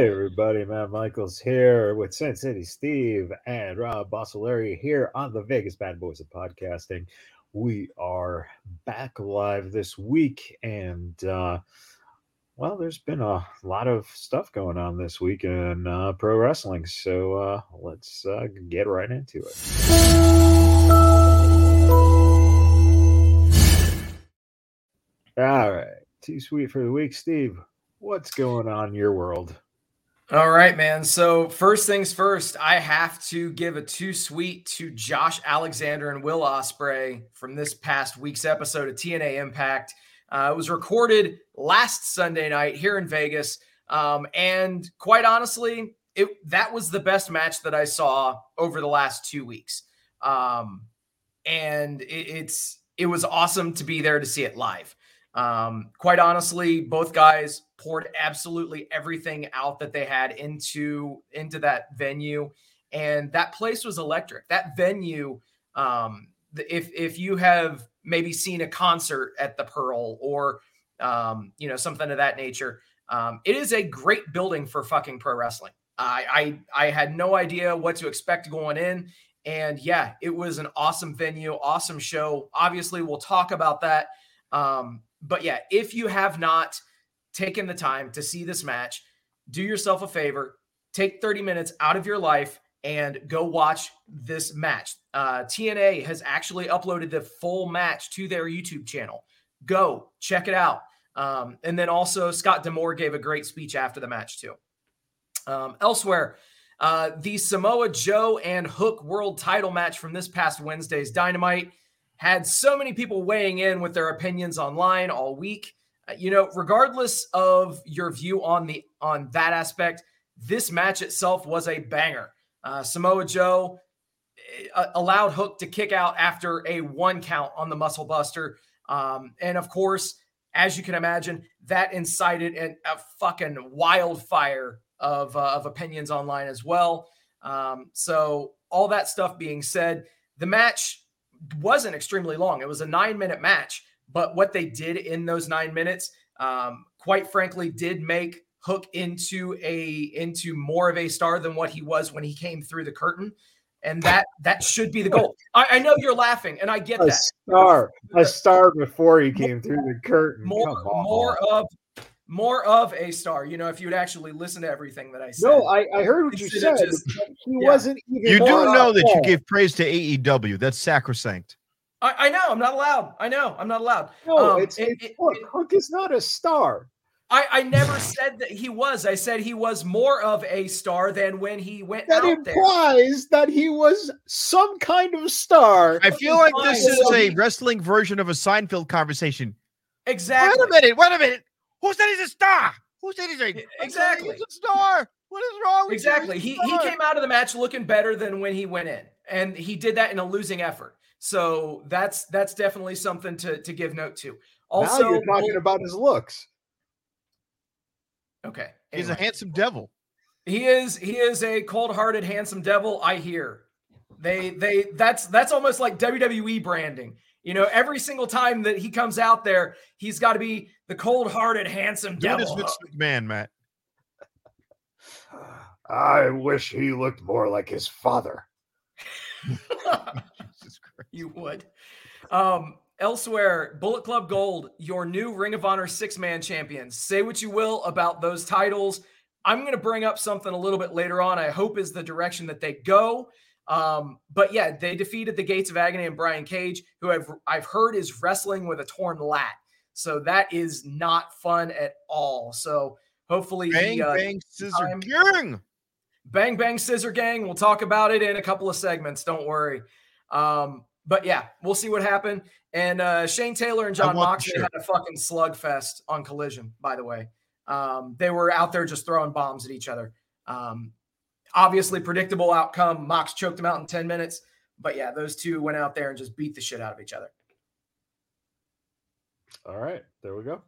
Hey everybody, Matt Michaels here with Sin City Steve and Rob Bossoleri here on the Vegas Bad Boys of Podcasting. We are back live this week, and uh, well, there's been a lot of stuff going on this week in uh, pro wrestling, so uh, let's uh, get right into it. All right, too sweet for the week, Steve. What's going on in your world? All right, man. So first things first, I have to give a two sweet to Josh Alexander and Will Ospreay from this past week's episode of TNA Impact. Uh, it was recorded last Sunday night here in Vegas, um, and quite honestly, it that was the best match that I saw over the last two weeks. Um, and it, it's it was awesome to be there to see it live. Um, quite honestly, both guys poured absolutely everything out that they had into into that venue, and that place was electric. That venue, um, if if you have maybe seen a concert at the Pearl or um, you know something of that nature, um, it is a great building for fucking pro wrestling. I, I I had no idea what to expect going in, and yeah, it was an awesome venue, awesome show. Obviously, we'll talk about that. Um, but yeah, if you have not taken the time to see this match, do yourself a favor, take 30 minutes out of your life and go watch this match. Uh, TNA has actually uploaded the full match to their YouTube channel. Go check it out. Um, and then also, Scott D'Amore gave a great speech after the match, too. Um, elsewhere, uh, the Samoa Joe and Hook World title match from this past Wednesday's Dynamite had so many people weighing in with their opinions online all week. Uh, you know, regardless of your view on the on that aspect, this match itself was a banger. Uh, Samoa Joe uh, allowed Hook to kick out after a one count on the Muscle Buster, um, and of course, as you can imagine, that incited an, a fucking wildfire of uh, of opinions online as well. Um, so, all that stuff being said, the match wasn't extremely long. It was a nine minute match, but what they did in those nine minutes, um, quite frankly, did make Hook into a into more of a star than what he was when he came through the curtain. And that that should be the goal. I, I know you're laughing, and I get a that. Star, a star before he came through the curtain. More, more of more of a star. You know, if you would actually listen to everything that I said. No, I, I heard what you said. Just, he yeah. wasn't even. You do know that you give praise to AEW. That's sacrosanct. I, I, know. I'm not allowed. I know. I'm not allowed. No, um, it's, it, it's it, Hook. It, Hook is not a star. I, I never said that he was. I said he was more of a star than when he went that implies there. that he was some kind of star. I feel like this is a wrestling version of a Seinfeld conversation. Exactly. Wait a minute. Wait a minute. Who said he's a star? Who said he's a exactly he's a star? What is wrong with exactly? He he came out of the match looking better than when he went in, and he did that in a losing effort. So that's that's definitely something to to give note to. Also, now you're talking about his looks. Okay, anyway. he's a handsome devil. He is he is a cold-hearted, handsome devil. I hear they they that's that's almost like WWE branding. You know, every single time that he comes out there, he's got to be the cold-hearted, handsome devil. Vince McMahon, Matt. I wish he looked more like his father. you would. Um, elsewhere, Bullet Club Gold, your new Ring of Honor six-man champions. Say what you will about those titles. I'm going to bring up something a little bit later on. I hope is the direction that they go. Um, but yeah, they defeated the Gates of Agony and Brian Cage, who I've I've heard is wrestling with a torn lat. So that is not fun at all. So hopefully, bang he, uh, bang scissor time, gang, bang bang scissor gang. We'll talk about it in a couple of segments. Don't worry. Um, but yeah, we'll see what happened. And uh, Shane Taylor and Jon Moxley had a fucking slugfest on Collision. By the way, um, they were out there just throwing bombs at each other. Um, obviously predictable outcome. Mox choked him out in 10 minutes. But yeah, those two went out there and just beat the shit out of each other. All right, there we go.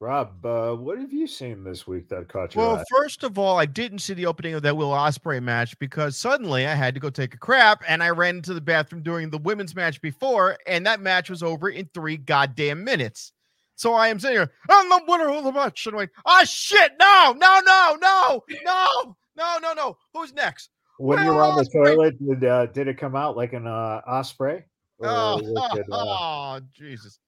Rob, uh, what have you seen this week that caught you? Well, eye? first of all, I didn't see the opening of that Will Ospreay match because suddenly I had to go take a crap, and I ran into the bathroom during the women's match before, and that match was over in three goddamn minutes. So I am sitting here, I'm the winner of the match. And I'm like, oh shit, no, no, no, no, no, no, no, no. Who's next? When you were on the toilet, did uh, did it come out like an uh, osprey? Oh, it, uh, oh, Jesus.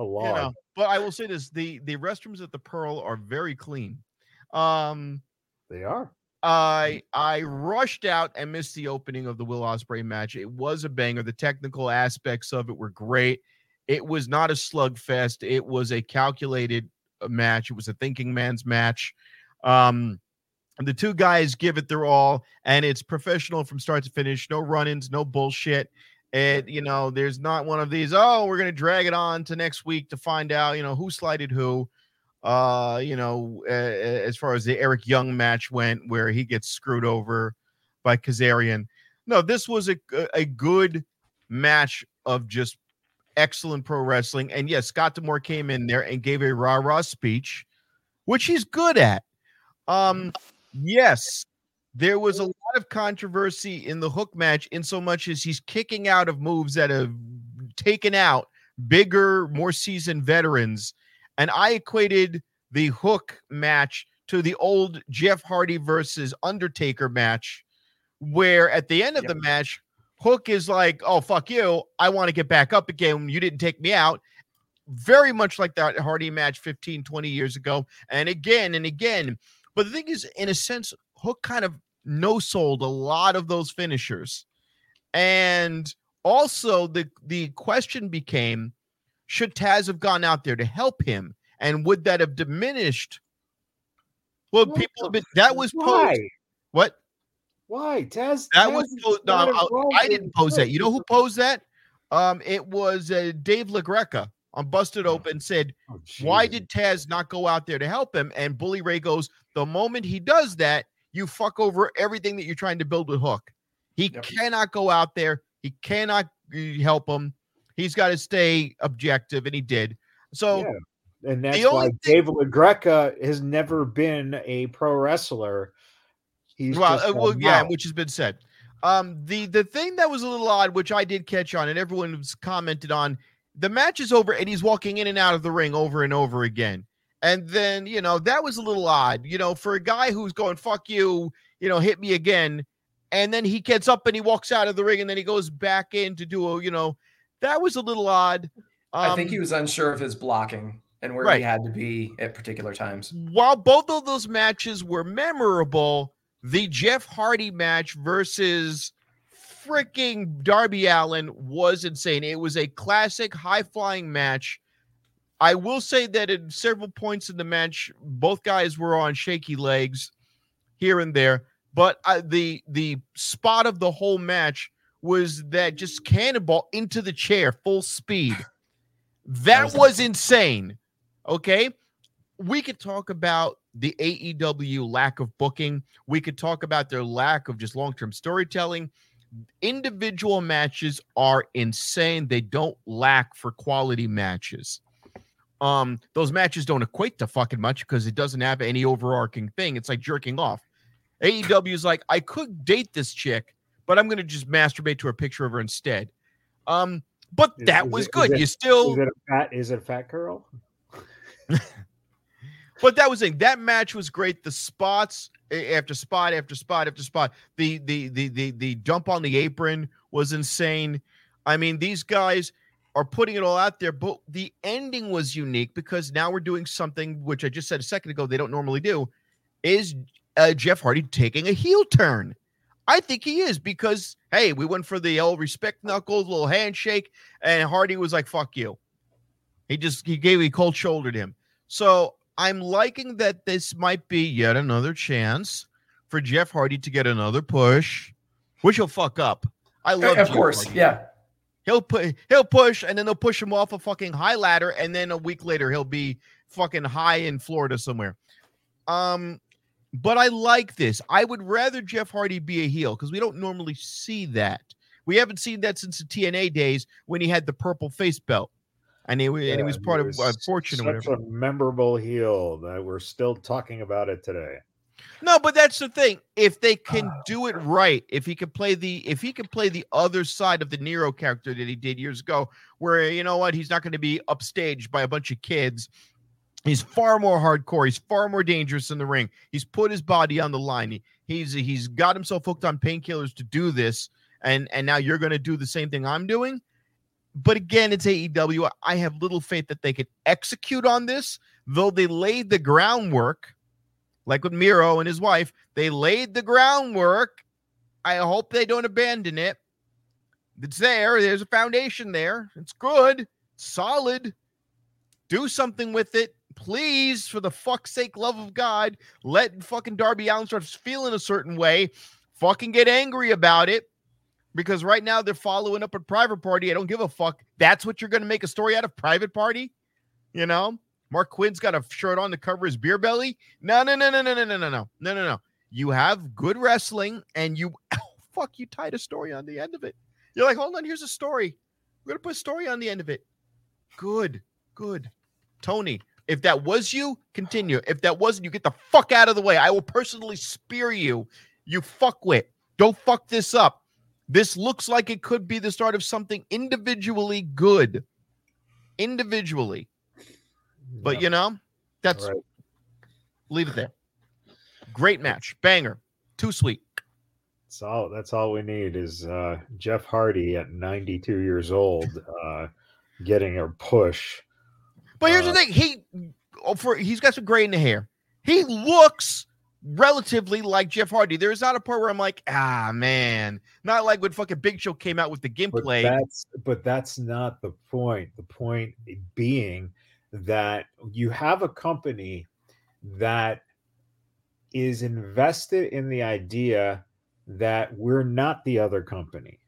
A lot. You know, but I will say this: the the restrooms at the Pearl are very clean. Um, they are. I I rushed out and missed the opening of the Will Ospreay match. It was a banger. The technical aspects of it were great. It was not a slugfest. It was a calculated uh, match. It was a thinking man's match. Um, the two guys give it their all, and it's professional from start to finish. No run-ins, no bullshit. And you know, there's not one of these. Oh, we're gonna drag it on to next week to find out. You know who slighted who. Uh, you know, uh, as far as the Eric Young match went, where he gets screwed over by Kazarian. No, this was a a good match of just excellent pro wrestling. And yes, Scott D'Amore came in there and gave a rah rah speech, which he's good at. Um, yes, there was a lot of controversy in the hook match, in so much as he's kicking out of moves that have taken out bigger, more seasoned veterans. And I equated the hook match to the old Jeff Hardy versus Undertaker match, where at the end of yep. the match, Hook is like, oh, fuck you. I want to get back up again. You didn't take me out. Very much like that Hardy match 15, 20 years ago. And again and again. But the thing is, in a sense, Hook kind of no sold a lot of those finishers. And also the the question became should Taz have gone out there to help him? And would that have diminished? Well, what people have been that was posed. What? Why? Taz? That Taz was posed, no, I, I didn't pose that. You know who posed that? Um, it was uh, Dave LaGreca on Busted oh, Open said, oh, Why did Taz not go out there to help him? And Bully Ray goes, The moment he does that, you fuck over everything that you're trying to build with Hook. He yep. cannot go out there. He cannot uh, help him. He's got to stay objective, and he did. So, yeah. and that's why thing- Dave LaGreca has never been a pro wrestler He's well, uh, well yeah, which has been said. Um, the the thing that was a little odd, which I did catch on, and everyone's commented on, the match is over, and he's walking in and out of the ring over and over again. And then you know that was a little odd, you know, for a guy who's going "fuck you," you know, hit me again, and then he gets up and he walks out of the ring, and then he goes back in to do a, you know, that was a little odd. Um, I think he um, was unsure of his blocking and where right. he had to be at particular times. While both of those matches were memorable, the Jeff Hardy match versus freaking Darby Allin was insane. It was a classic high flying match. I will say that at several points in the match, both guys were on shaky legs here and there. But uh, the the spot of the whole match was that just cannonball into the chair, full speed. That was insane. Okay, we could talk about the AEW lack of booking. We could talk about their lack of just long term storytelling. Individual matches are insane. They don't lack for quality matches. Um, those matches don't equate to fucking much because it doesn't have any overarching thing. It's like jerking off. AEW is like, I could date this chick, but I'm gonna just masturbate to a picture of her instead. Um, but is, that is was it, good. It, you still is it a fat is it a fat girl? But that was it. That match was great. The spots after spot after spot after spot. The the the the the dump on the apron was insane. I mean, these guys are putting it all out there, but the ending was unique because now we're doing something which I just said a second ago they don't normally do. Is uh, Jeff Hardy taking a heel turn? I think he is because hey, we went for the old respect knuckles, little handshake, and Hardy was like, "Fuck you." He just he gave he cold shouldered him. So I'm liking that this might be yet another chance for Jeff Hardy to get another push, which he'll fuck up. I love, it, of Jeff course, Hardy. yeah. He'll put he'll push, and then they'll push him off a fucking high ladder, and then a week later he'll be fucking high in Florida somewhere. Um, but I like this. I would rather Jeff Hardy be a heel because we don't normally see that. We haven't seen that since the TNA days when he had the purple face belt and he, yeah, and he was part was of uh, Fortune such or whatever. a memorable heel that we're still talking about it today. No, but that's the thing. If they oh, can do it right, if he can play the if he can play the other side of the Nero character that he did years ago, where you know what, he's not going to be upstaged by a bunch of kids He's far more hardcore. He's far more dangerous in the ring. He's put his body on the line. He, he's he's got himself hooked on painkillers to do this, and and now you're going to do the same thing I'm doing. But again, it's AEW. I have little faith that they could execute on this, though they laid the groundwork, like with Miro and his wife. They laid the groundwork. I hope they don't abandon it. It's there. There's a foundation there. It's good, solid. Do something with it please, for the fuck's sake, love of God, let fucking Darby Allin start feeling a certain way. Fucking get angry about it. Because right now they're following up a private party. I don't give a fuck. That's what you're going to make a story out of private party. You know, Marq Quen's got a shirt on to cover his beer belly. No, no, no, no, no, no, no, no, no, no, no, no. You have good wrestling, and you oh, fuck. You tied a story on the end of it. You're like, hold on, here's a story. We're gonna put a story on the end of it. Good, good. Tony, if that was you, continue. If that wasn't, you get the fuck out of the way. I will personally spear you. You fuck with. Don't fuck this up. This looks like it could be the start of something individually good. Individually. But yeah. you know, that's right. leave it there. Great match. Banger. Too sweet. That's all that's all we need is uh Jeff Hardy at 92 years old uh getting a push but here's uh, the thing: he oh, for he's got some gray in the hair. He looks relatively like Jeff Hardy. There's not a part where I'm like, ah man, not like when fucking Big Show came out with the gameplay. But that's but that's not the point. The point being that you have a company that is invested in the idea that we're not the other company.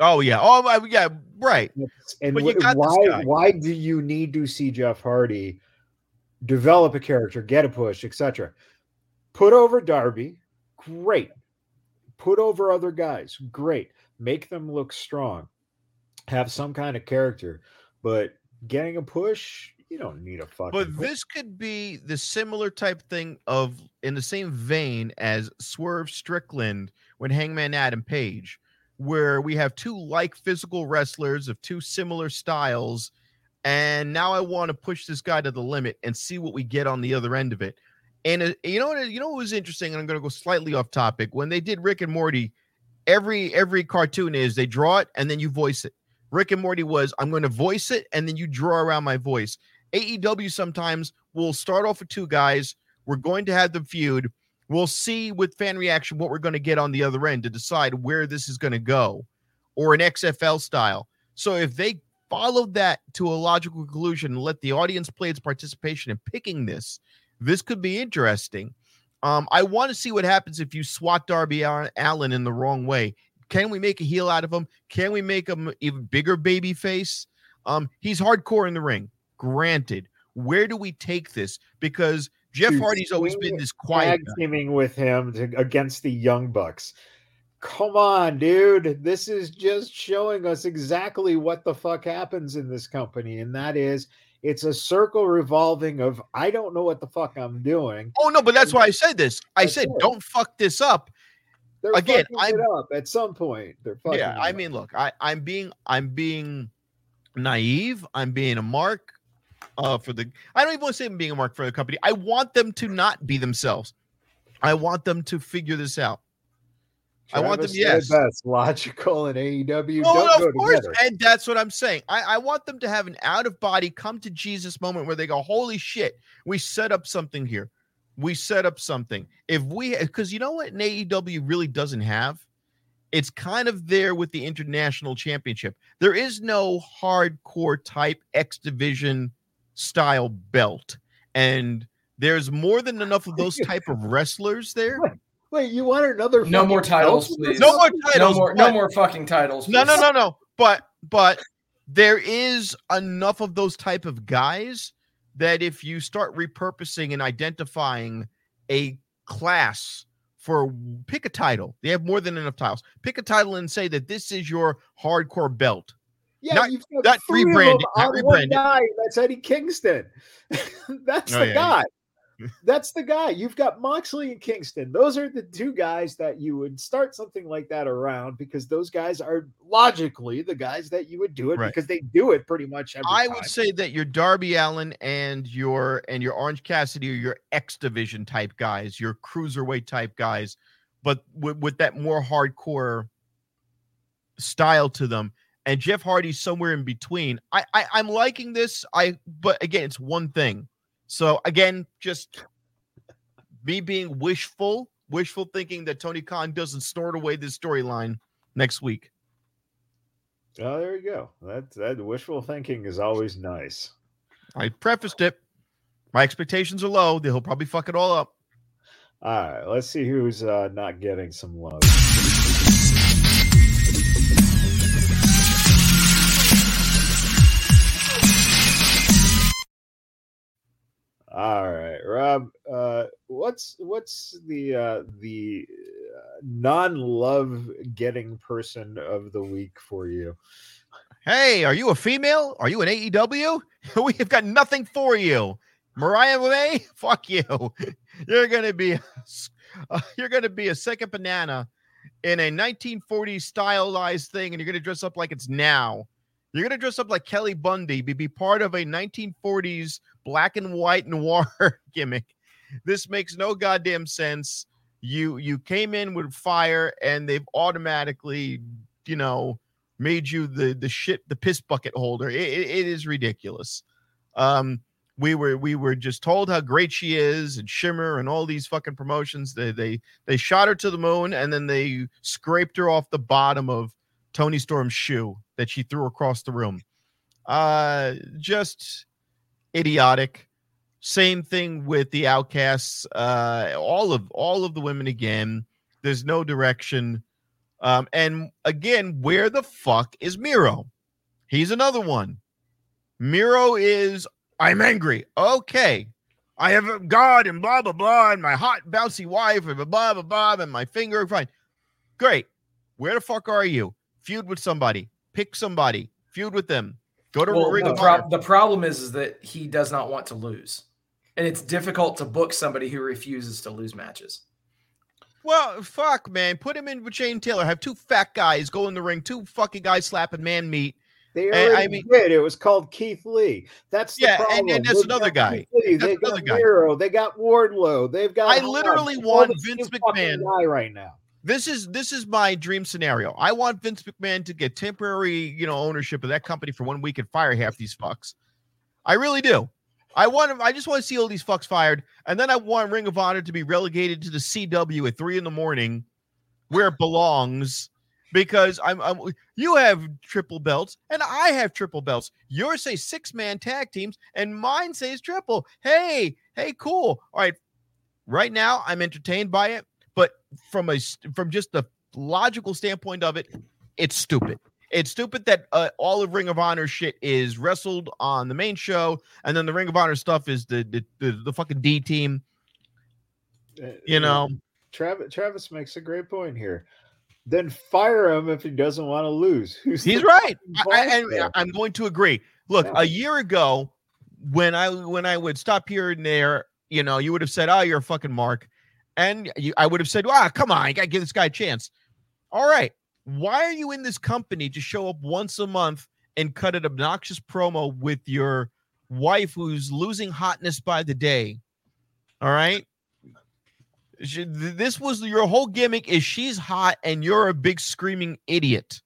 Oh yeah. Oh yeah. Right. And why why do you need to see Jeff Hardy develop a character, get a push, etc.? Put over Darby, great. Put over other guys, great. Make them look strong. Have some kind of character, but getting a push, you don't need a fucking. But this could be the similar type thing of in the same vein as Swerve Strickland when Hangman Adam Page where we have two like physical wrestlers of two similar styles. And now I want to push this guy to the limit and see what we get on the other end of it. And uh, you know what? You know what was interesting, and I'm going to go slightly off topic. When they did Rick and Morty, every every cartoon is they draw it and then you voice it. Rick and Morty was I'm going to voice it and then you draw around my voice. AEW sometimes will start off with two guys. We're going to have the feud We'll see with fan reaction what we're going to get on the other end to decide where this is going to go or an XFL style. So if they followed that to a logical conclusion and let the audience play its participation in picking this, this could be interesting. Um, I want to see what happens if you swat Darby Allin in the wrong way. Can we make a heel out of him? Can we make him even bigger baby face? Um, he's hardcore in the ring. Granted, where do we take this? Because Jeff Hardy's always been this quiet teaming with him to, against the Young Bucks. Come on, dude. This is just showing us exactly what the fuck happens in this company, and that is it's a circle revolving of I don't know what the fuck I'm doing. Oh no, but that's why I said this. I said it. don't fuck this up. They're Again, I'm up at some point. They're fucking Yeah, I mean, look, I, I'm being I'm being naive. I'm being a mark uh, for the. I don't even want to say them being a mark for the company. I want them to not be themselves. I want them to figure this out. Travis I want them. Yes, that's logical and AEW. Oh, no, of course, together. and that's what I'm saying. I, I want them to have an out of body, come to Jesus moment where they go, "Holy shit, we set up something here. We set up something." If we, because you know what, an AEW really doesn't have. It's kind of there with the international championship. There is no hardcore type X division style belt. And there's more than enough of those type of wrestlers there. Wait, wait you want another no more titles, please. No more titles. No more, no more fucking titles. Please. No, no, no, no. But but there is enough of those type of guys that if you start repurposing and identifying a class for pick a title, they have more than enough titles. Pick a title and say that this is your hardcore belt. Yeah, not, you've got three rebranded. Not rebranded. Guy, that's Eddie Kingston. that's oh, the yeah, guy. That's the guy. You've got Moxley and Kingston. Those are the two guys that you would start something like that around because those guys are logically the guys that you would do it Right. because they do it pretty much I time. would say that your Darby Allin and your and your Orange Cassidy are your X division type guys, your cruiserweight type guys, but with, with that more hardcore style to them. And Jeff Hardy's somewhere in between. I, I I'm liking this. I but again, it's one thing. So again, just me being wishful, wishful thinking that Tony Khan doesn't snort away this storyline next week. Oh, there you go. That that wishful thinking is always nice. I prefaced it. My expectations are low. He'll probably fuck it all up. All right, let's see who's uh, not getting some love. All right, Rob. Uh, what's what's the uh, the uh, non-love getting person of the week for you? Hey, are you a female? Are you an AEW? we have got nothing for you. Mariah May, fuck you. You're gonna be, uh, you're gonna be a second banana in a 1940s stylized thing, and you're gonna dress up like it's now. You're gonna dress up like Kelly Bundy, be, be part of a 1940s black and white noir gimmick. This makes no goddamn sense. You you came in with fire, and they've automatically, you know, made you the the shit the piss bucket holder. It, it- it is ridiculous. Um, we were we were just told how great she is and Shimmer and all these fucking promotions. They they they shot her to the moon and then they scraped her off the bottom of Toni Storm's shoe that she threw across the room. Uh, just idiotic. Same thing with the outcasts. Uh, all of all of the women again. There's no direction. Um, and again, where the fuck is Miro? He's another one. Miro is I'm angry. Okay. I have a God and blah blah blah, and my hot bouncy wife, and blah blah blah, and my finger. Fine. Great. Where the fuck are you? Feud with somebody. Pick somebody. Feud with them. Go to Well, Ring the, of Honor. the problem is, is that he does not want to lose. And it's difficult to book somebody who refuses to lose matches. Well, fuck, man. Put him in with Shane Taylor. Have two fat guys go in the ring, two fucking guys slapping man meat. They I- I already mean- did. It was called Keith Lee. That's the Yeah, and- problem. and that's They've another guy. Keith Lee, That's They've another got guy. Miro. They got Wardlow. They've got. I literally All want Vince same McMahon- guy right now. This is this is my dream scenario. I want Vince McMahon to get temporary, you know, ownership of that company for one week and fire half these fucks. I really do. I want him. I just want to see all these fucks fired, and then I want Ring of Honor to be relegated to the CW at three in the morning, where it belongs. Because I'm, I'm you have triple belts and I have triple belts. Yours say six man tag teams and mine says triple. Hey, hey, cool. All right. Right now, I'm entertained by it, but from a from just the logical standpoint of it, it's stupid. It's stupid that uh, all of Ring of Honor shit is wrestled on the main show, and then the Ring of Honor stuff is the the, the, the fucking D team. Uh, You know, Travis. Travis makes a great point here. Then fire him if he doesn't want to lose. Who's he's right. I, fucking I, boss and there? I'm going to agree. Look, Yeah. a year ago, when I when I would stop here and there, you know, you would have said, "Oh, you're a fucking mark," and you, I would have said, "Ah, come on, I gotta give this guy a chance." All right, why are you in this company to show up once a month and cut an obnoxious promo with your wife who's losing hotness by the day? All right. She- This was your whole gimmick is she's hot and you're a big screaming idiot.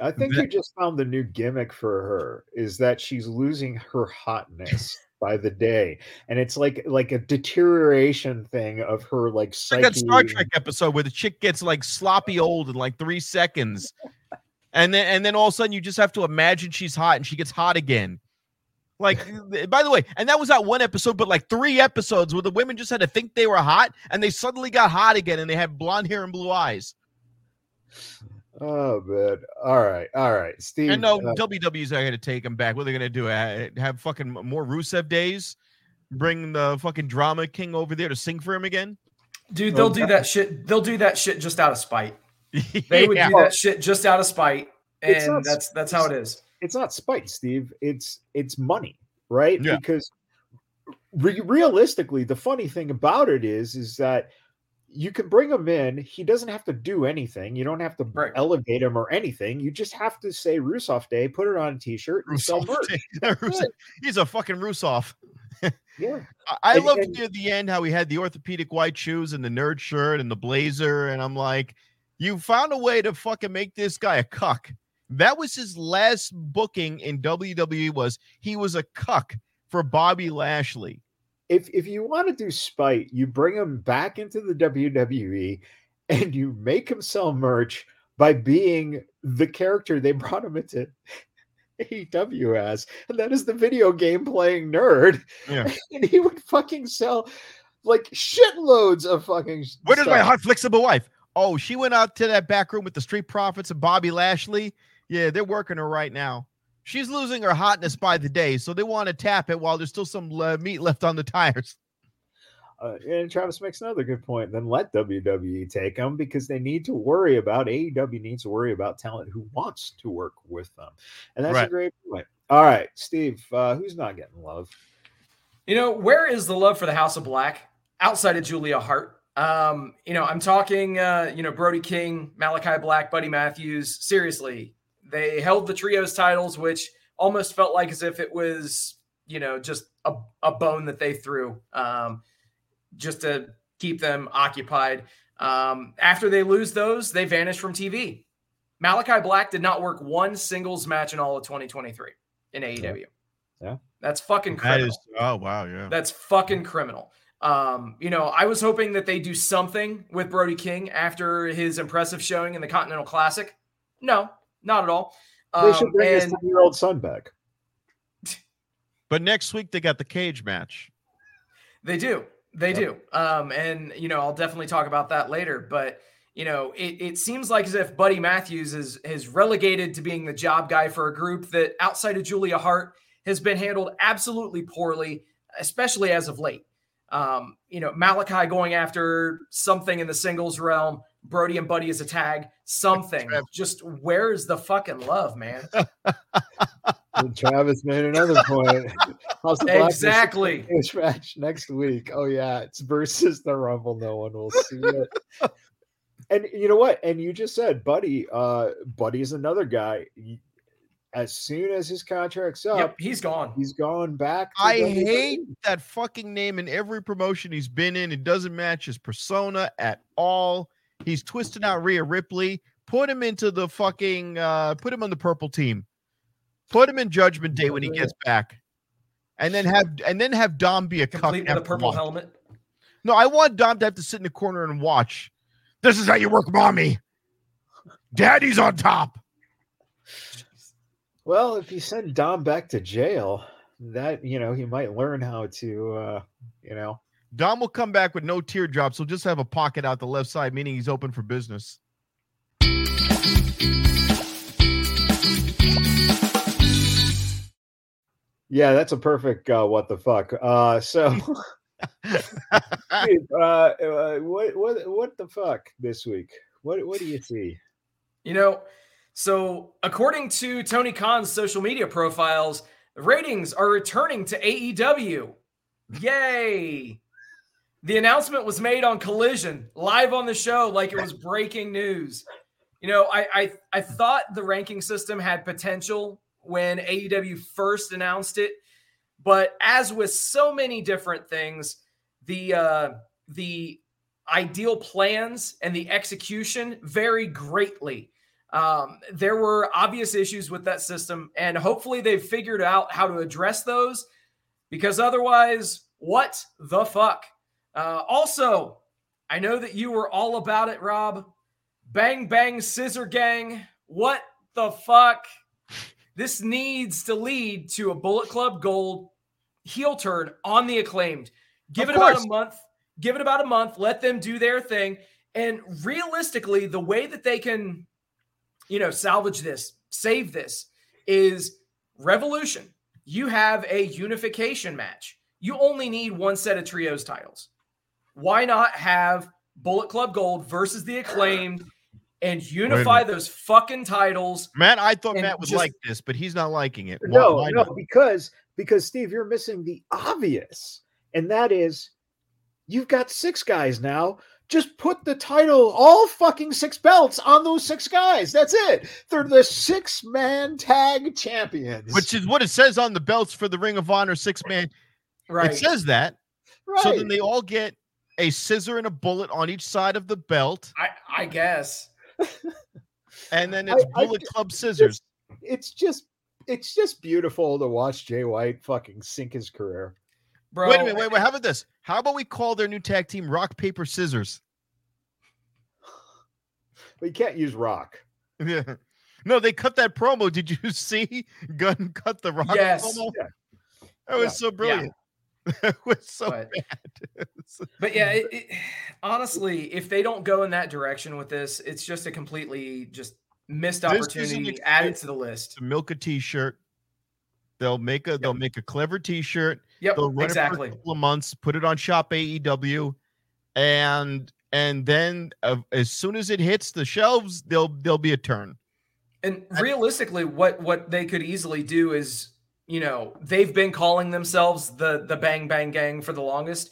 I think that- you just found the new gimmick for her is that she's losing her hotness by the day, and it's like like a deterioration thing of her like Like that Star Trek episode where the chick gets like sloppy old in like three seconds. And then and then all of a sudden you just have to imagine she's hot and she gets hot again. Like by the way, and that was not one episode, but like three episodes where the women just had to think they were hot and they suddenly got hot again and they had blonde hair and blue eyes. Oh man! All right, all right, Steve. And no, uh, WWE's not going to take him back. What are they going to do? Have fucking more Rusev days? Bring the fucking drama king over there to sing for him again? Dude, they'll do that shit. They'll do that shit just out of spite. They would Yeah. do that shit just out of spite. And not- that's that's how it is. it's not spite, Steve. It's it's money, right? Yeah. Because re- realistically, the funny thing about it is, is that you can bring him in. He doesn't have to do anything. You don't have to Right. elevate him or anything. You just have to say Rusev Day, put it on a t-shirt, and sell merch. He's a fucking Rusev. Yeah. I, I And- loved and- near the end how he had the orthopedic white shoes and the nerd shirt and the blazer, and I'm like, you found a way to fucking make this guy a cuck. That was his last booking in WWE. Was he was a cuck for Bobby Lashley? If if you want to do spite, you bring him back into the WWE and you make him sell merch by being the character they brought him into AEW as, and that is the video game playing nerd. Yeah. And he would fucking sell like shitloads of fucking Where is my hot flexible wife? Oh, she went out to that back room with the Street Profits and Bobby Lashley. Yeah, they're working her right now. She's losing her hotness by the day, so they want to tap it while there's still some uh, meat left on the tires. Uh, and Travis makes another good point. Then let WWE take them because they need to worry about AEW needs to worry about talent who wants to work with them, and that's a great point. All right, Steve, uh, who's not getting love? You know, where is the love for the House of Black outside of Julia Hart? Um, you know, I'm talking, uh, you know, Brody King, Malachi Black, Buddy Matthews. Seriously, they held the trios titles, which almost felt like as if it was, you know, just a, a bone that they threw um, just to keep them occupied. Um, after they lose those, they vanish from TV. Malachi Black did not work one singles match in all of 2023 in AEW. Yeah. That's fucking That criminal. is, oh wow, yeah. That's fucking criminal. Um, you know, I was hoping that they do something with Brody King after his impressive showing in the Continental Classic. No, not at all. They should Um, bring his ten-year-old son back. But next week they got the cage match. they do. They Yep. do. Um, and you know, I'll definitely talk about that later. But you know, it, it seems like as if Buddy Matthews is is relegated to being the job guy for a group that outside of Julia Hart has been handled absolutely poorly, especially as of late. Um, you know, Malachi going after something in the singles realm, Brody and Buddy as a tag, something. Just where's the fucking love, man? And Travis made another point. House of Exactly. Cage match next week. Oh yeah, it's versus the Rumble. No one will see it. and you know what? And you just said, Buddy. Uh, Buddy's another guy. As soon as his contract's up, Yep, he's gone. He's gone back. to I WWE. hate that fucking name in every promotion he's been in. It doesn't match his persona at all. He's twisting out Rhea Ripley. Put him into the fucking uh put him on the purple team. Put him in Judgment Day when he gets back. And then have and then have Dom be a cuck Complete with a purple one. helmet. No, I want Dom to have to sit in the corner and watch. This is how you work, mommy. Daddy's on top. Well, if you send Dom back to jail, that you know he might learn how to, uh, you know, Dom will come back with no teardrops. He'll just have a pocket out the left side, meaning he's open for business. yeah, that's a perfect uh, what the fuck. Uh, so, Steve, uh, uh, what what what the fuck this week? What what do you see? You know, so according to Tony Khan's social media profiles, ratings are returning to AEW. Yay! The announcement was made on Collision, live on the show, like it was breaking news. You know, I I, I thought the ranking system had potential when AEW first announced it, but as with so many different things, the uh, the ideal plans and the execution vary greatly. Um, there were obvious issues with that system, and hopefully they've figured out how to address those because otherwise, what the fuck? Uh, also, I know that you were all about it, Rob. Bang, bang, scissor gang. What the fuck? This needs to lead to a Bullet Club Gold heel turn on the acclaimed. Give Of it about a month. Give it about a month. Let them do their thing. And realistically, the way that they can, you know, salvage this, save this, is Revolution. You have a unification match. You only need one set of trios titles. Why not have Bullet Club Gold versus the acclaimed and unify those fucking titles? Matt, I thought Matt would just- like this, but he's not liking it. Why- No, why no, not? because because Steve, you're missing the obvious, and that is you've got six guys now. Just put the title, all fucking six belts on those six guys. That's it. They're the six man tag champions. Which is what it says on the belts for the Ring of Honor six man. Right. It says that. right. So then they all get a scissor and a bullet on each side of the belt, I, I guess. and then it's I Bullet ju- Club scissors. it's just it's just beautiful to watch Jay White fucking sink his career. Bro. Wait a minute, wait, wait. How about this? How about we call their new tag team Rock Paper Scissors? But you can't use rock. Yeah. No, they cut that promo. Did you see Gunn cut the rock Yes. promo? Yeah. That was Yeah. so brilliant. Was so But- bad. But yeah, it, it, honestly, if they don't go in that direction with this, it's just a completely just missed opportunity added to the list. to milk a t-shirt. They'll make a they'll make a clever t-shirt. Yep, They'll run exactly. it for a couple of months, put it on Shop AEW, and and then uh, as soon as it hits the shelves, there'll there'll be a turn. And realistically, what what they could easily do is, you know, they've been calling themselves the the Bang Bang Gang for the longest.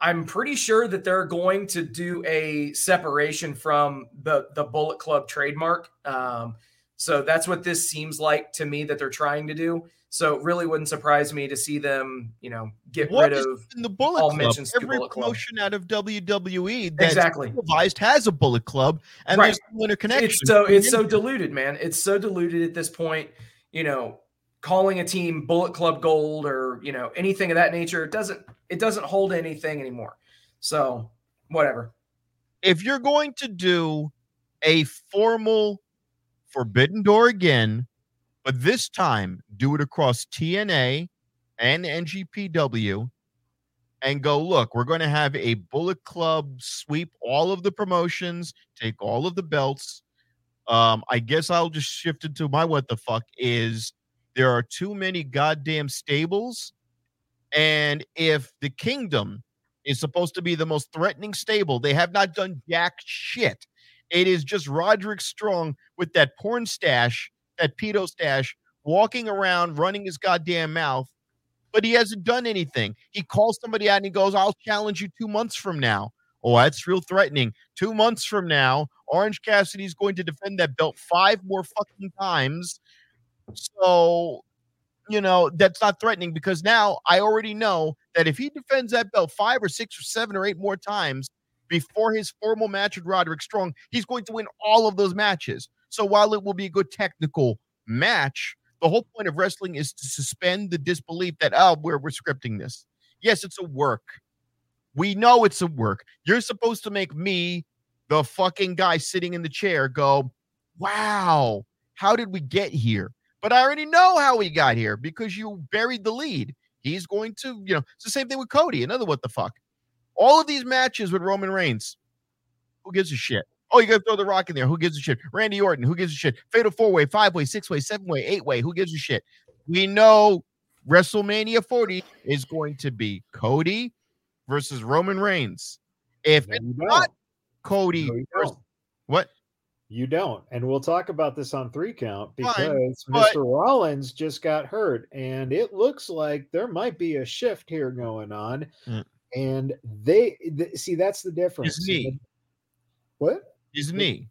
I'm pretty sure that they're going to do a separation from the the Bullet Club trademark. Um, so that's what this seems like to me that they're trying to do. So it really wouldn't surprise me to see them, you know, get What rid is of in the Bullet all Club? mentions Every Bullet Club. out of WWE that's exactly. televised has a Bullet Club, and Right. there's no interconnection. It's so it's so diluted, man. It's so diluted at this point. You know, calling a team Bullet Club Gold or you know anything of that nature it doesn't it doesn't hold anything anymore. So whatever. if you're going to do a formal Forbidden Door again, but this time do it across TNA and NJPW and go, look, we're going to have a Bullet Club sweep all of the promotions, take all of the belts. Um, I guess I'll just shift it to my what the fuck is there are too many goddamn stables. And if the kingdom is supposed to be the most threatening stable. They have not done jack shit. It is just Roderick Strong with that porn stash, that pedo stash, walking around running his goddamn mouth, but he hasn't done anything. He calls somebody out and he goes, I'll challenge you two months from now. Oh, that's real threatening. Two months from now, Orange Cassidy is going to defend that belt five more fucking times. So, you know, that's not threatening because now I already know that if he defends that belt five or six or seven or eight more times before his formal match with Roderick Strong, he's going to win all of those matches. So while it will be a good technical match, the whole point of wrestling is to suspend the disbelief that, oh, we're, we're scripting this. Yes, it's a work. We know it's a work. You're supposed to make me, the fucking guy sitting in the chair, go, wow, how did we get here? But I already know how we got here because you buried the lead. He's going to, you know, it's the same thing with Cody. Another what the fuck. All of these matches with Roman Reigns, who gives a shit? Oh, you got to throw the rock in there. Who gives a shit? Randy Orton, who gives a shit? Fatal four way, five way, six way, seven way, eight way. Who gives a shit? We know WrestleMania 40 is going to be Cody versus Roman Reigns. If it's not. Cody versus what? You don't. And we'll talk about this on three count Fine, because but- Mr. Rollins just got hurt. And it looks like there might be a shift here going on. Mm. And they th- see that's the difference. His knee. What? His knee.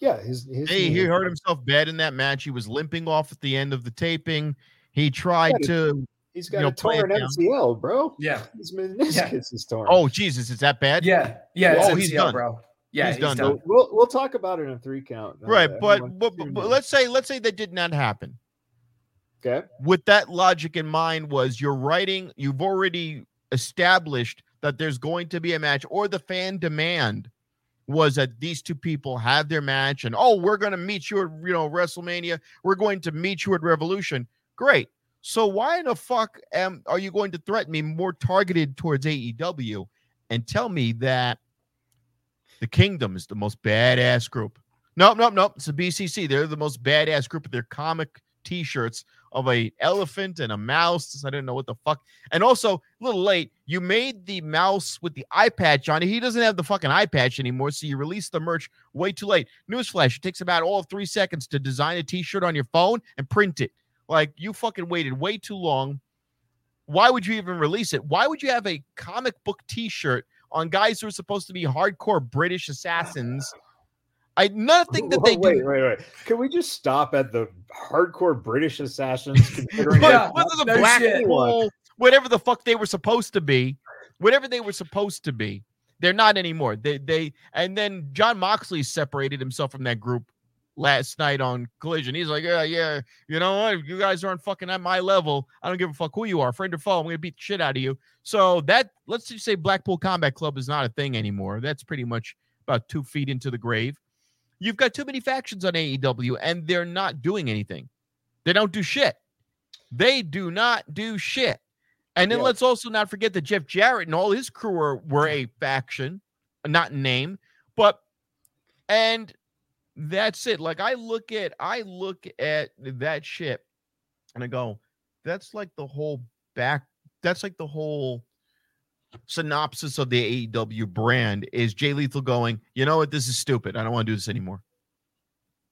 Yeah, his, his Hey, knee. he hurt himself bad in that match. He was limping off at the end of the taping. He tried Yeah, to. He's got you know, a play torn down. MCL, bro. Yeah. His meniscus is torn. Oh Jesus, is that bad? Yeah. Yeah. It's Oh, he's MCL, done. bro. Yeah, He's he's, done. done. We'll we'll talk about it in three count. uh, right. But, but, but, but let's say let's say that did not happen. okay. With that logic in mind, was you're writing. You've already established that there's going to be a match, or the fan demand was that these two people have their match, and oh, we're going to meet you at you know WrestleMania. We're going to meet you at Revolution. Great. So why in the fuck am are you going to threaten me more targeted towards AEW and tell me that the Kingdom is the most badass group? Nope, nope, nope. It's the BCC. They're the most badass group with their comic T-shirts of a elephant and a mouse. I didn't know what the fuck. And also, a little late, you made the mouse with the eye patch on it. He doesn't have the fucking eye patch anymore, so you released the merch way too late. Newsflash: It takes about all three seconds to design a T-shirt on your phone and print it. Like you fucking waited way too long. Why would you even release it? Why would you have a comic book T-shirt on guys who are supposed to be hardcore British assassins? I nothing that they wait, do. Wait, wait, wait. Can we just stop at the hardcore British assassins? Considering Yeah, whether the no black shit. hole, whatever the fuck they were supposed to be, whatever they were supposed to be, they're not anymore. They they and then Jon Moxley separated himself from that group last night on Collision. He's like, yeah, yeah, you know what? You guys aren't fucking at my level. I don't give a fuck who you are, friend or foe. I'm gonna beat the shit out of you. So that let's just say Blackpool Combat Club is not a thing anymore. That's pretty much about two feet into the grave. You've got too many factions on AEW, and they're not doing anything. They don't do shit. They do not do shit. And then Yeah. let's also not forget that Jeff Jarrett and all his crew were, were a faction, not in name, but and that's it. Like I look at I look at that shit and I go, that's like the whole back, that's like the whole synopsis of the AEW brand is Jay Lethal going, you know what, this is stupid. I don't want to do this anymore.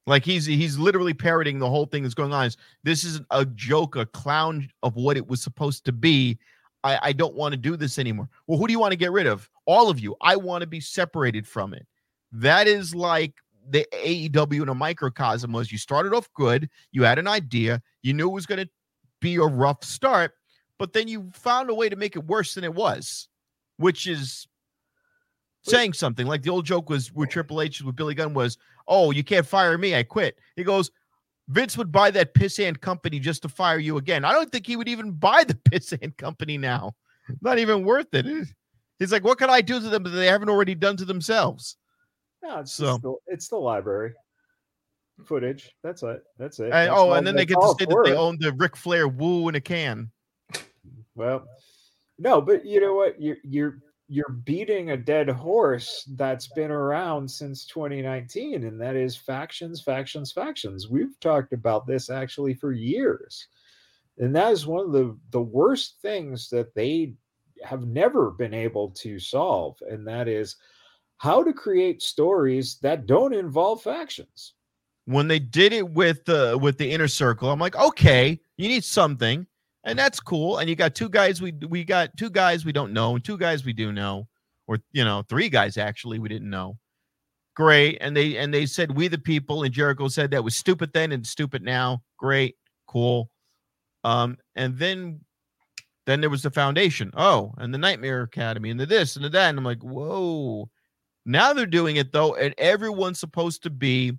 Like he's he's literally parroting the whole thing that's going on. Is this is a joke, a clown of what it was supposed to be. I, I don't want to do this anymore. Well, who do you want to get rid of? All of you. I want to be separated from it. That is like the AEW in a microcosm was you started off good, you had an idea, you knew it was going to be a rough start, but then you found a way to make it worse than it was, which is saying something. Like the old joke was with Triple H with Billy Gunn was, "Oh, you can't fire me, I quit." He goes, "Vince would buy that pissant company just to fire you again." I don't think he would even buy the pissant company now. Not even worth it. He's like, "What can I do to them that they haven't already done to themselves?" No, it's So- the, it's the library mm. footage. That's it. That's it. That's oh, and then they get to say that they own the Ric Flair woo in a can. Well, no, but you know what? You're you're you're beating a dead horse that's been around since 2019, and that is factions, factions, factions. We've talked about this actually for years, and that is one of the the worst things that they have never been able to solve, and that is how to create stories that don't involve factions. when they did it with the with the inner circle i'm like okay you need something and that's cool and you got two guys we we got two guys we don't know and two guys we do know or you know three guys actually we didn't know. Great and they and they said we the people and jericho said that was stupid then and stupid now. Great cool. Um and then then there was the foundation. Oh and the nightmare academy and the this and the that and i'm like whoa now they're doing it though and everyone's supposed to be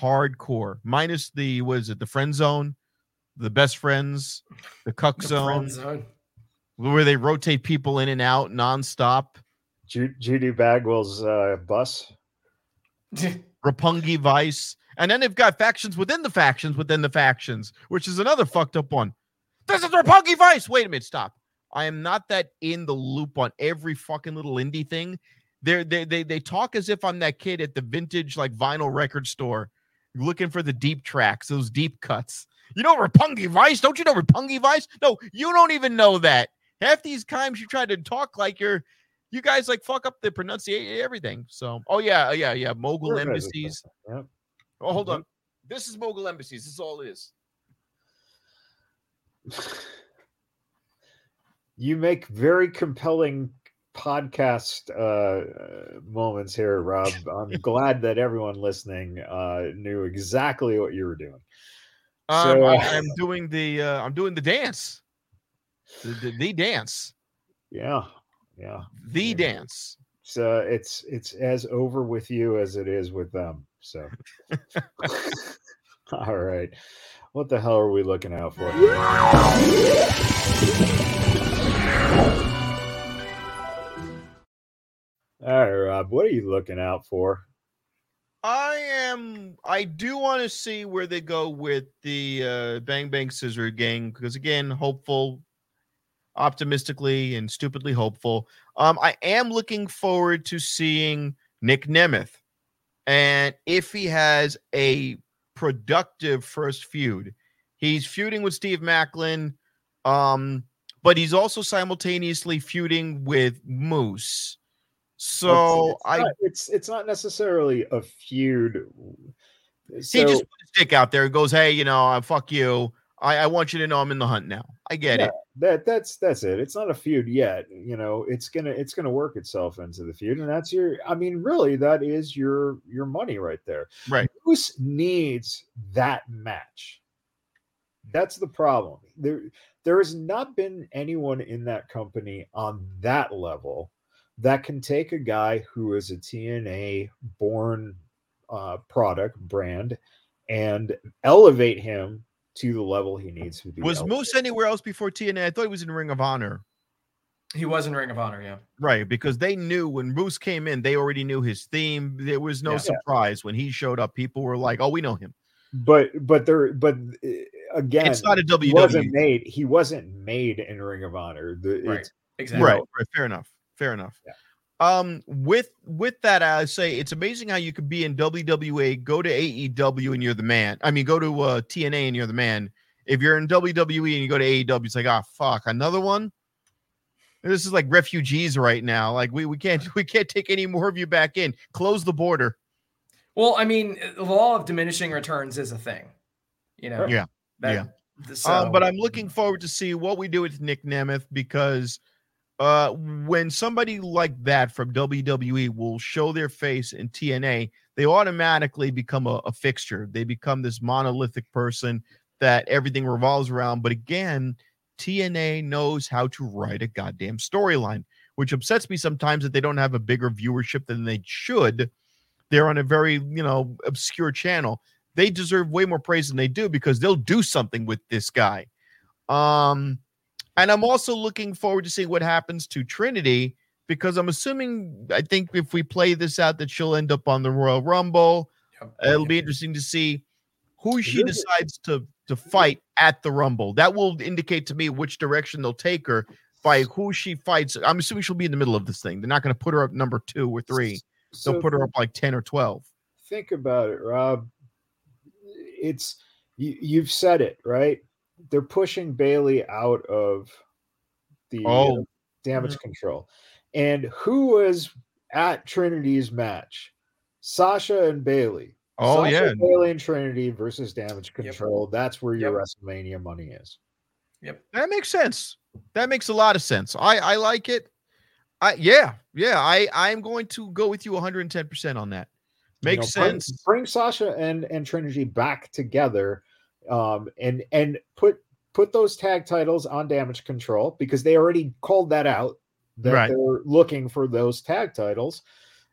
hardcore, minus the what is it, the friend zone, the best friends, the cuck The zone, zone. where they rotate people in and out nonstop. Ju- Judy Bagwell's uh, bus. Roppongi Vice, and then they've got factions within the factions within the factions, which is another fucked up one. This is Roppongi Vice. Wait a minute, stop. I am not that in the loop on every fucking little indie thing. They're, they they they talk as if I'm that kid at the vintage like vinyl record store looking for the deep tracks, those deep cuts. You know Roppongi Vice? Don't you know Roppongi Vice? No, you don't even know that. Half these times you try to talk like you're you guys like fuck up the pronunciation everything. So oh yeah, yeah, yeah. Mogul We're embassies. Yep. Oh, hold Mhm. on. This is mogul embassies. This is all it is. you make very compelling podcast uh, moments here, Rob. I'm glad that everyone listening uh, knew exactly what you were doing. Um, So, I, uh, I'm doing the uh, I'm doing the dance. The, the, the dance. Yeah, yeah. The Yeah. dance. So it's it's as over with you as it is with them. So, all right. What the hell are we looking out for? All right, Rob. What are you looking out for? I am. I do want to see where they go with the uh, Bang Bang Scissor Gang because again, hopeful, optimistically and stupidly hopeful. Um, I am looking forward to seeing Nick Nemeth, and if he has a productive first feud, he's feuding with Steve Maclin, um, but he's also simultaneously feuding with Moose. So It's- it's I not, it's it's not necessarily a feud. So, he just dick out there and goes, "Hey, you know, uh, fuck you. I, I want you to know I'm in the hunt now. I get yeah, it. That that's that's it. It's not a feud yet. You know, it's gonna it's gonna work itself into the feud, and that's your. I mean, really, that is your your money right there. Right. Moose needs that match. That's the problem. There there has not been anyone in that company on that level that can take a guy who is a TNA born uh, product brand and elevate him to the level he needs to be. Was elevated. Moose anywhere else before TNA? I thought he was in Ring of Honor. He was in Ring of Honor, yeah. Right, because they knew when Moose came in, they already knew his theme. There was no yeah. surprise when he showed up. People were like, "Oh, we know him." But but there but uh, again, it's not a WWE. He wasn't made. He wasn't made in Ring of Honor. The, right. Exactly. Right. right. Fair enough. Fair enough. Yeah. Um, with with that, I say it's amazing how you could be in WWE, go to AEW, and you're the man. I mean, go to uh, TNA and you're the man. If you're in WWE and you go to AEW, it's like, ah, oh, fuck, another one. This is like refugees right now. Like we we can't we can't take any more of you back in. Close the border. Well, I mean, the law of diminishing returns is a thing. You know. Yeah. That, yeah. So. Um, but I'm looking forward to see what we do with Nick Nemeth because uh, when somebody like that from WWE will show their face in TNA, they automatically become a, a fixture. They become this monolithic person that everything revolves around. But again, TNA knows how to write a goddamn storyline, which upsets me sometimes that they don't have a bigger viewership than they should. They're on a very, you know, obscure channel. They deserve way more praise than they do because they'll do something with this guy. Um, and I'm also looking forward to seeing what happens to Trinity because I'm assuming, I think if we play this out, that she'll end up on the Royal Rumble. Yep. It'll be interesting to see who she decides to to fight at the Rumble. That will indicate to me which direction they'll take her by who she fights. I'm assuming she'll be in the middle of this thing. They're not going to put her up number two or three. So They'll put her up like 10 or 12. Think about it, Rob. It's you, you've said it, right? They're pushing Bayley out of the uh, oh. uh, damage mm-hmm. control. And who was at Trinity's match? Sasha and Bayley. Oh Sasha, yeah, Bayley and Trinity versus Damage Control. Yep. That's where your yep. WrestleMania money is. Yep, that makes sense. That makes a lot of sense. I I like it. I yeah yeah. I I'm going to go with you 110 percent on that. Makes you know, sense. Bring, bring Sasha and and Trinity back together um, and and put put those tag titles on damage control because they already called that out that right. they're looking for those tag titles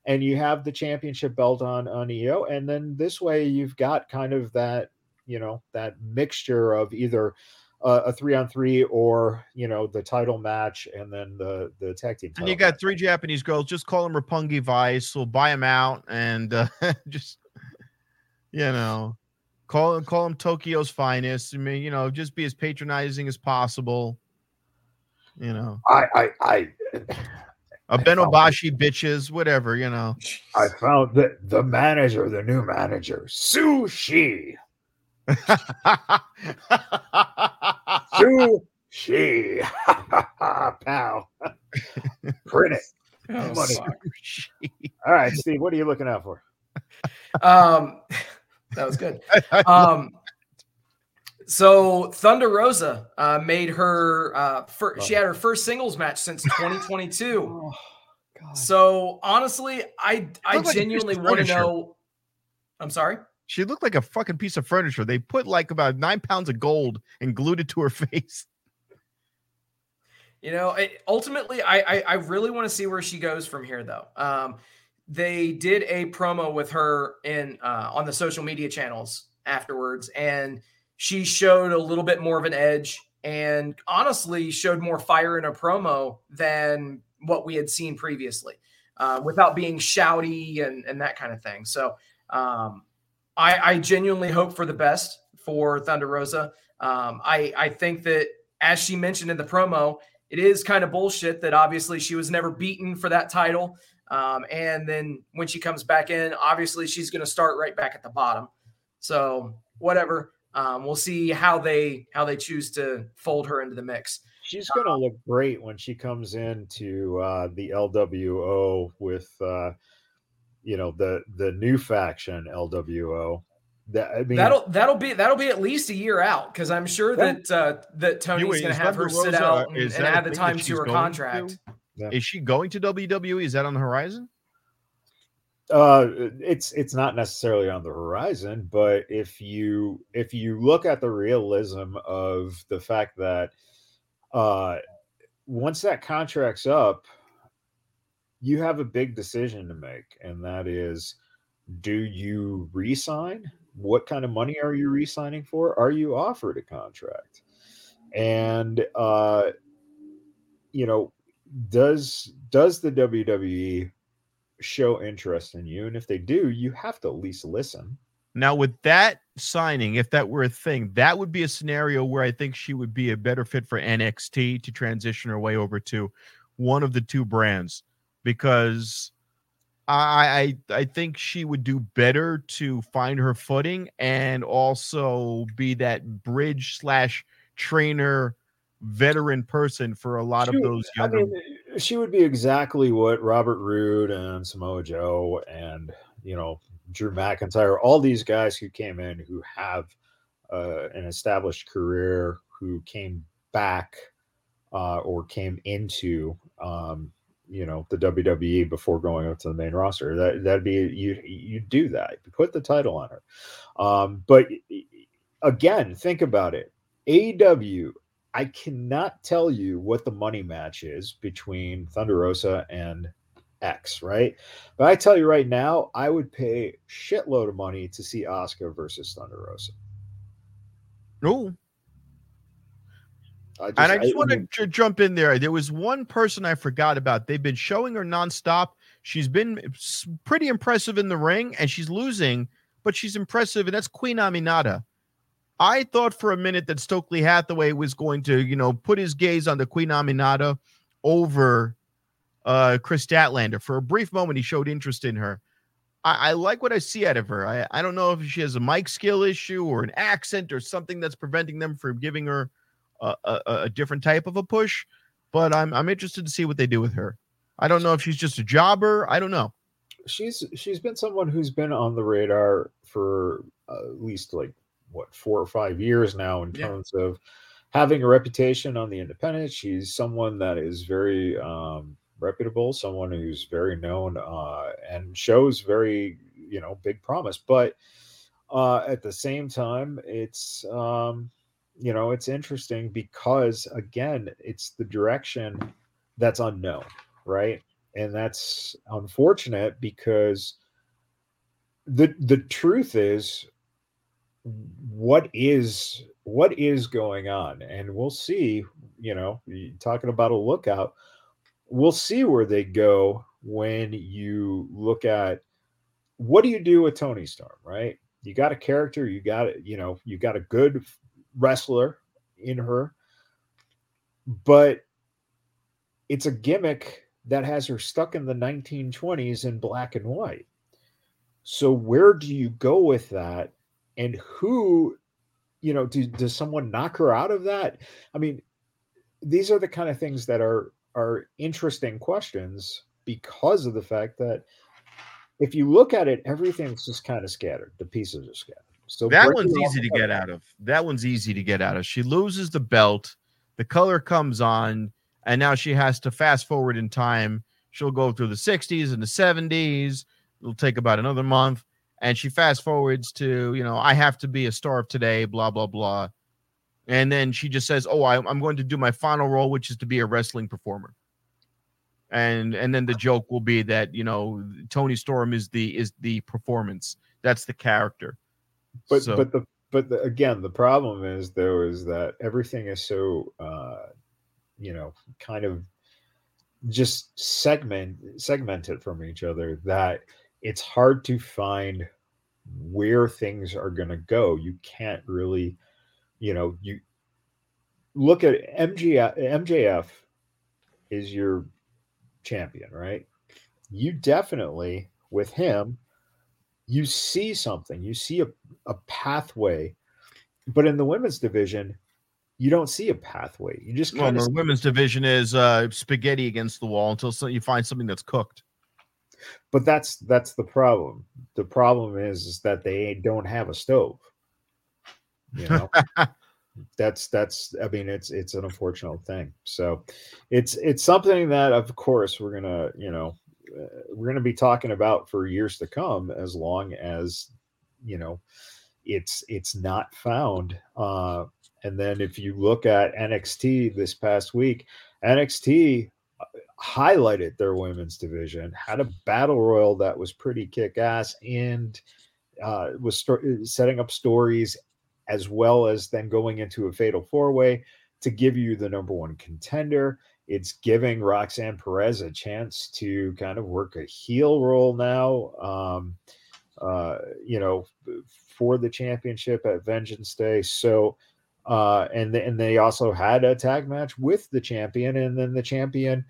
and you have the championship belt on on IYO and then this way you've got kind of that you know that mixture of either uh, a three on three or you know the title match and then the the tag team and you got match. three japanese girls just call them Roppongi Vice we'll buy them out and uh, just you know Call him, call him Tokyo's finest. I mean, you know, just be as patronizing as possible. You know, I, I, I, a Benobashi bitches, whatever. You know, I found that the manager, the new manager, sushi. sushi, pal. Print it. Oh, All right, Steve. What are you looking out for? Um. That was good. Um, so Thunder Rosa uh, made her uh, first, she had her first singles match since 2022. oh, so honestly, I I genuinely like want to know. I'm sorry. She looked like a fucking piece of furniture. They put like about nine pounds of gold and glued it to her face. You know, it, ultimately, I, I, I really want to see where she goes from here, though. Um, they did a promo with her in uh, on the social media channels afterwards, and she showed a little bit more of an edge, and honestly showed more fire in a promo than what we had seen previously, uh, without being shouty and and that kind of thing. So um, I, I genuinely hope for the best for Thunder Rosa. Um, I I think that as she mentioned in the promo, it is kind of bullshit that obviously she was never beaten for that title. Um, and then when she comes back in, obviously she's going to start right back at the bottom. So whatever, um, we'll see how they how they choose to fold her into the mix. She's going to look great when she comes into uh, the LWO with uh, you know the the new faction LWO. That I mean, that'll that'll be that'll be at least a year out because I'm sure Yeah. that uh, that Tony's going to have her Thunder sit out and, and add the time to her going contract. Yeah. Is she going to WWE? Is that on the horizon? uh it's it's not necessarily on the horizon but if you if you look at the realism of the fact that uh once that contract's up you have a big decision to make and that is do you re-sign what kind of money are you re-signing for are you offered a contract and uh you know does does the WWE show interest in you? And if they do you have to at least listen. Now, with that signing, if that were a thing, that would be a scenario where I think she would be a better fit for NXT to transition her way over to one of the two brands. Because I I, I think she would do better to find her footing and also be that bridge slash trainer veteran person for a lot of She would- those I mean, she would be exactly what Robert Roode and Samoa Joe and you know Drew McIntyre, all these guys who came in who have uh, an established career, who came back uh, or came into um, you know the WWE before going up to the main roster. That that'd be you you do that. You put the title on her. Um, but again, think about it. AEW I cannot tell you what the money match is between Thunder Rosa and X, right? But I tell you right now, I would pay shitload of money to see Asuka versus Thunder Rosa. I just, and I just want mean, to jump in there. There was one person I forgot about. They've been showing her nonstop. She's been pretty impressive in the ring, and she's losing, but she's impressive, and that's Queen Aminata. I thought for a minute that Stokely Hathaway was going to, you know, put his gaze on the Queen Aminata over uh Kris Statlander. For a brief moment, he showed interest in her. I, I like what I see out of her. I, I don't know if she has a mic skill issue or an accent or something that's preventing them from giving her a, a, a different type of a push, but I'm I'm interested to see what they do with her. I don't know if she's just a jobber. I don't know. she's she's been someone who's been on the radar for uh, at least like what four or five years now in Yeah. terms of having a reputation on the independent. She's someone that is very um, reputable, someone who's very known uh, and shows very you know big promise. But uh, at the same time, it's um, you know it's interesting because again, it's the direction that's unknown, right? and that's unfortunate because the the truth is what is what is going on and we'll see you know talking about a lookout we'll see where they go when you look at what do you do with Toni Storm right you got a character you got you know you got a good wrestler in her but it's a gimmick that has her stuck in the 1920s in black and white. So where do you go with that? And who, you know, do, does someone knock her out of that? I mean, these are the kind of things that are are interesting questions because of the fact that if you look at it, everything's just kind of scattered. The pieces are scattered. So That one's easy to get out of. That one's easy to get out of. She loses the belt, the color comes on, and now she has to fast forward in time. She'll go through the 60s and the 70s. It'll take about another month. And she fast forwards to, you know, I have to be a star of today, blah, blah, blah. And then she just says, Oh, I, I'm going to do my final role, which is to be a wrestling performer. And and then the joke will be that, you know, Toni Storm is the is the performance. That's the character. but So- but the but the, again the problem is though is that everything is so uh you know kind of just segment segmented from each other that it's hard to find where things are going to go. You can't really you know you look at MGF MJF is your champion right? You definitely with him you see something you see a, a pathway but in the women's division you don't see a pathway. You just Well, kind the of women's division is uh, spaghetti against the wall until so you find something that's cooked. But that's that's the problem. The problem is, is that they don't have a stove. You know, that's that's. I mean, it's it's an unfortunate thing. So, it's it's something that, of course, we're gonna you know uh, we're gonna be talking about for years to come, as long as you know it's it's not found. Uh, and then if you look at NXT this past week, NXT highlighted their women's division, had a battle royal that was pretty kick ass, and uh, was st- setting up stories as well as then going into a fatal four way to give you the number one contender. It's giving Roxanne Perez a chance to kind of work a heel role now, um, uh, you know, for the championship at Vengeance Day. So, uh, and and they also had a tag match with the champion, and then the champion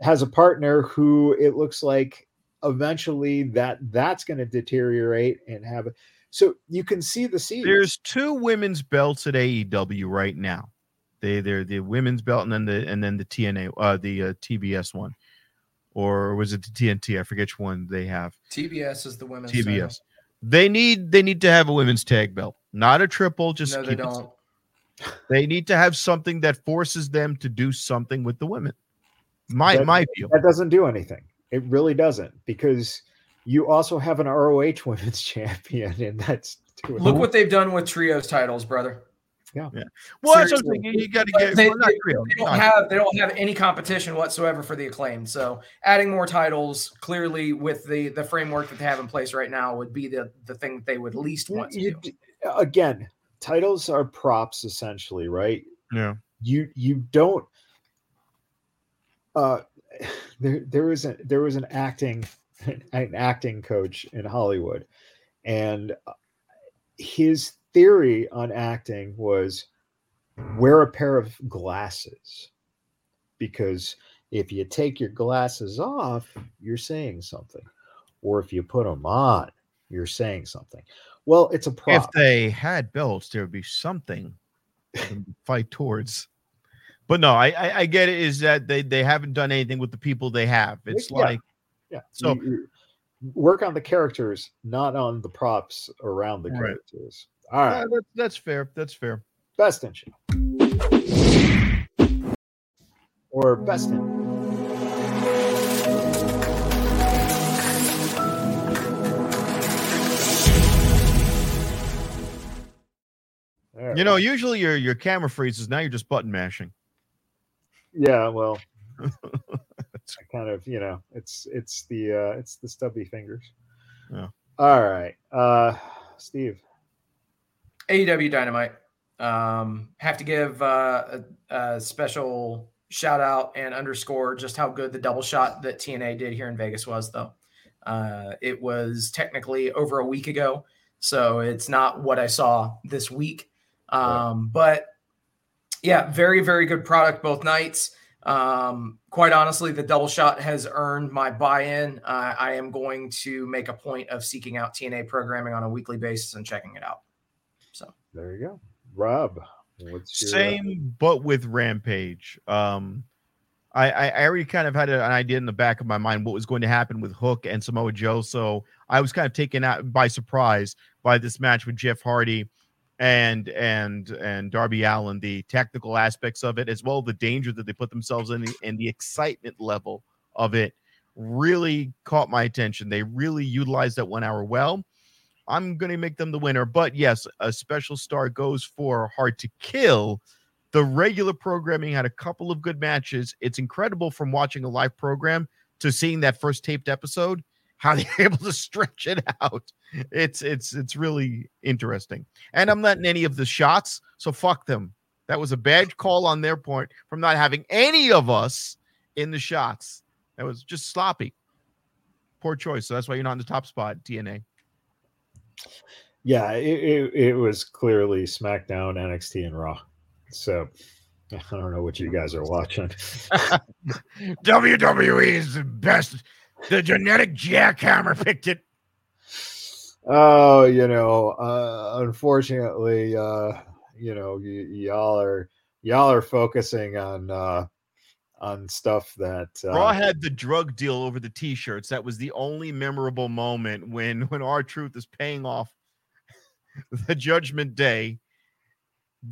has a partner who it looks like eventually that that's going to deteriorate and have it. so you can see the seeds. There's two women's belts at AEW right now. They they're the women's belt and then the and then the TNA uh the uh, TBS one. Or was it the TNT? I forget which one they have. TBS is the women's TBS. Title. They need they need to have a women's tag belt, not a triple. Just no, they don't. It. They need to have something that forces them to do something with the women. My that, my view. That doesn't do anything. It really doesn't because you also have an ROH Women's Champion, and that's look what they've done with trios titles, brother. Yeah. yeah. Well, you got to get. They, well, they, they, don't have they don't have any competition whatsoever for the acclaim. So adding more titles clearly with the the framework that they have in place right now would be the the thing that they would least want to you, do. Again, titles are props essentially, right? Yeah. You you don't uh, there there was a there was an acting an acting coach in Hollywood, and uh, his theory on acting was wear a pair of glasses because if you take your glasses off, you're saying something, or if you put them on, you're saying something. Well, it's a prop. If they had belts, there would be something to fight towards. But no, I, I, I get it. Is that they they haven't done anything with the people they have? It's yeah. like yeah. So you, you work on the characters, not on the props around the right. characters. All right, yeah, that's, that's fair. That's fair. Best in show or best in. You know, usually your your camera freezes. Now you're just button mashing. Yeah, well, I kind of, you know, it's it's the uh it's the stubby fingers. Yeah. All right. Uh Steve. AEW Dynamite. Um have to give uh a, a special shout out and underscore just how good the double shot that TNA did here in Vegas was though. Uh it was technically over a week ago, so it's not what I saw this week. Um right. but yeah, very, very good product both nights. Um, quite honestly, the double shot has earned my buy in. Uh, I am going to make a point of seeking out TNA programming on a weekly basis and checking it out. So there you go. Rob, what's your, same, but with Rampage. Um, I, I already kind of had an idea in the back of my mind what was going to happen with Hook and Samoa Joe. So I was kind of taken out by surprise by this match with Jeff Hardy and and and Darby Allin, the technical aspects of it, as well the danger that they put themselves in, and the excitement level of it, really caught my attention. They really utilized that one hour well. I'm going to make them the winner, but yes, a special star goes for Hard to Kill. The regular programming had a couple of good matches. It's incredible from watching a live program to seeing that first taped episode how they're able to stretch it out. It's it's it's really interesting. And I'm not in any of the shots, so fuck them. That was a bad call on their point from not having any of us in the shots. That was just sloppy. Poor choice. So that's why you're not in the top spot, TNA. Yeah, it, it, it was clearly SmackDown, NXT, and Raw. So I don't know what you guys are watching. WWE is the best the genetic jackhammer picked it. Oh, you know, uh, unfortunately, uh, you know, y- y'all are y'all are focusing on uh, on stuff that uh, Raw had the drug deal over the t-shirts. That was the only memorable moment when when R-Truth is paying off the Judgment Day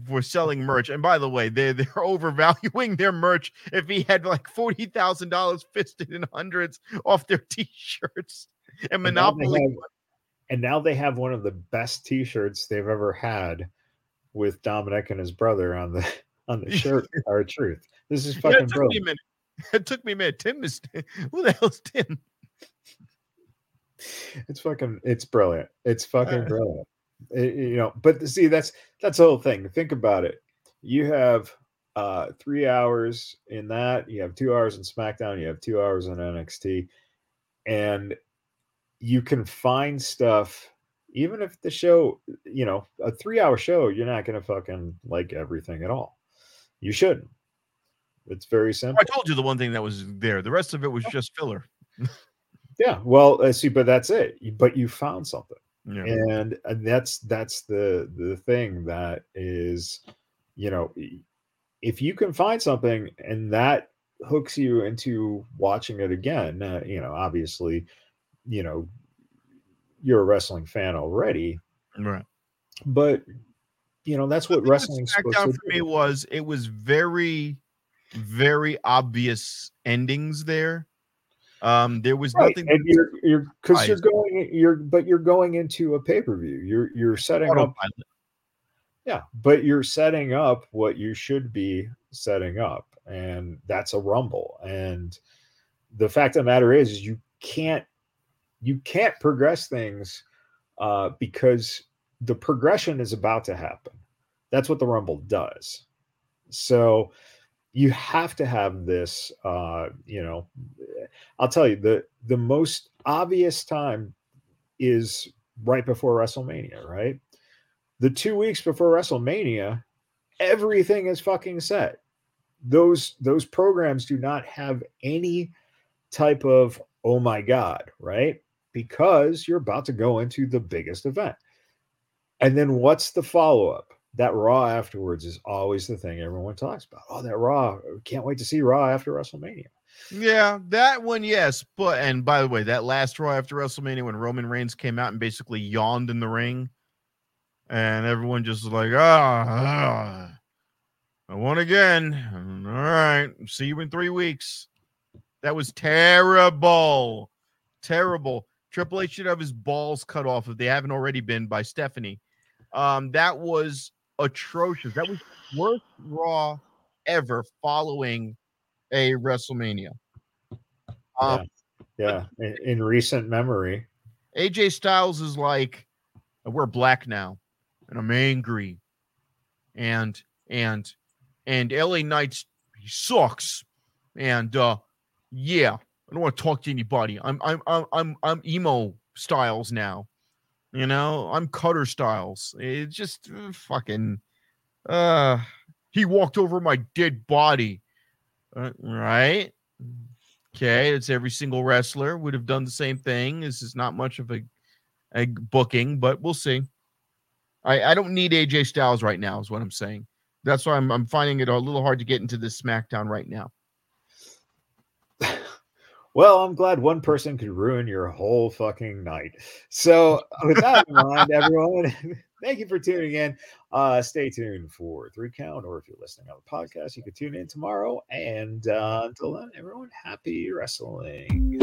for selling merch. And by the way, they they're overvaluing their merch. If he had like forty thousand dollars fisted in hundreds off their t-shirts and and now Monopoly. have- and now they have one of the best T-shirts they've ever had with Dominik and his brother on the on the shirt. R-Truth. This is Yeah, fucking it took me a brilliant. minute. It took me a minute. Tim is who the hell's Tim? It's fucking. It's brilliant. It's fucking Uh. brilliant. It- you know, but see, that's that's the whole thing. Think about it. You have uh three hours in that. You have two hours in SmackDown. You have two hours in NXT, and you can find stuff. Even if the show, you know, a three-hour show, you're not gonna fucking like everything at all. You shouldn't. It's very oh, simple. I told you the one thing that was there. The rest of it was just filler. Yeah. Well, I see, but that's it. But you found something. Yeah. and and that's that's the the thing that is you know if you can find something and that hooks you into watching it again uh, you know obviously you know you're a wrestling fan already Right. but you know that's what wrestling. thing with SmackDown for me was it was very, very obvious endings there. Um, there was Right, nothing and you're you're because you're going you're but you're going into a pay-per-view you're you're setting up. Yeah, but you're setting up what you should be setting up, and that's a rumble. And the fact of the matter is, is you can't you can't progress things uh, because the progression is about to happen. That's what the rumble does. So you have to have this. Uh, you know, I'll tell you the the most obvious time is right before WrestleMania, right? the two weeks before WrestleMania, everything is fucking set. Those those programs do not have any type of oh my god, right? Because you're about to go into the biggest event. And then what's the follow up? That Raw afterwards is always the thing everyone talks about. Oh, that Raw! Can't wait to see Raw after WrestleMania. Yeah, that one, yes. But and by the way, that last Raw after WrestleMania when Roman Reigns came out and basically yawned in the ring, and everyone just like, ah, ah, I won again. All right, see you in three weeks. That was terrible, terrible. Triple H should have his balls cut off if they haven't already been by Stephanie. Um, that was atrocious. That was worst Raw ever following a WrestleMania. Um, Yeah, in, in recent memory. AJ Styles is like, we're black now, and I'm angry, and and and LA Knights he sucks, and uh, yeah, I don't want to talk to anybody. I'm I'm I'm I'm I'm emo Styles now, you know. I'm Cutter Styles. It's just uh, fucking. Uh, he walked over my dead body, uh, right? Okay, it's every single wrestler would have done the same thing. This is not much of a, a booking, but we'll see. I, I don't need AJ Styles right now, is what I'm saying. That's why I'm I'm finding it a little hard to get into this SmackDown right now. Well, I'm glad one person could ruin your whole fucking night. So, with that in mind, everyone, thank you for tuning in. Uh, stay tuned for three count, or if you're listening on the podcast, you can tune in tomorrow. And uh, until then, everyone, happy wrestling.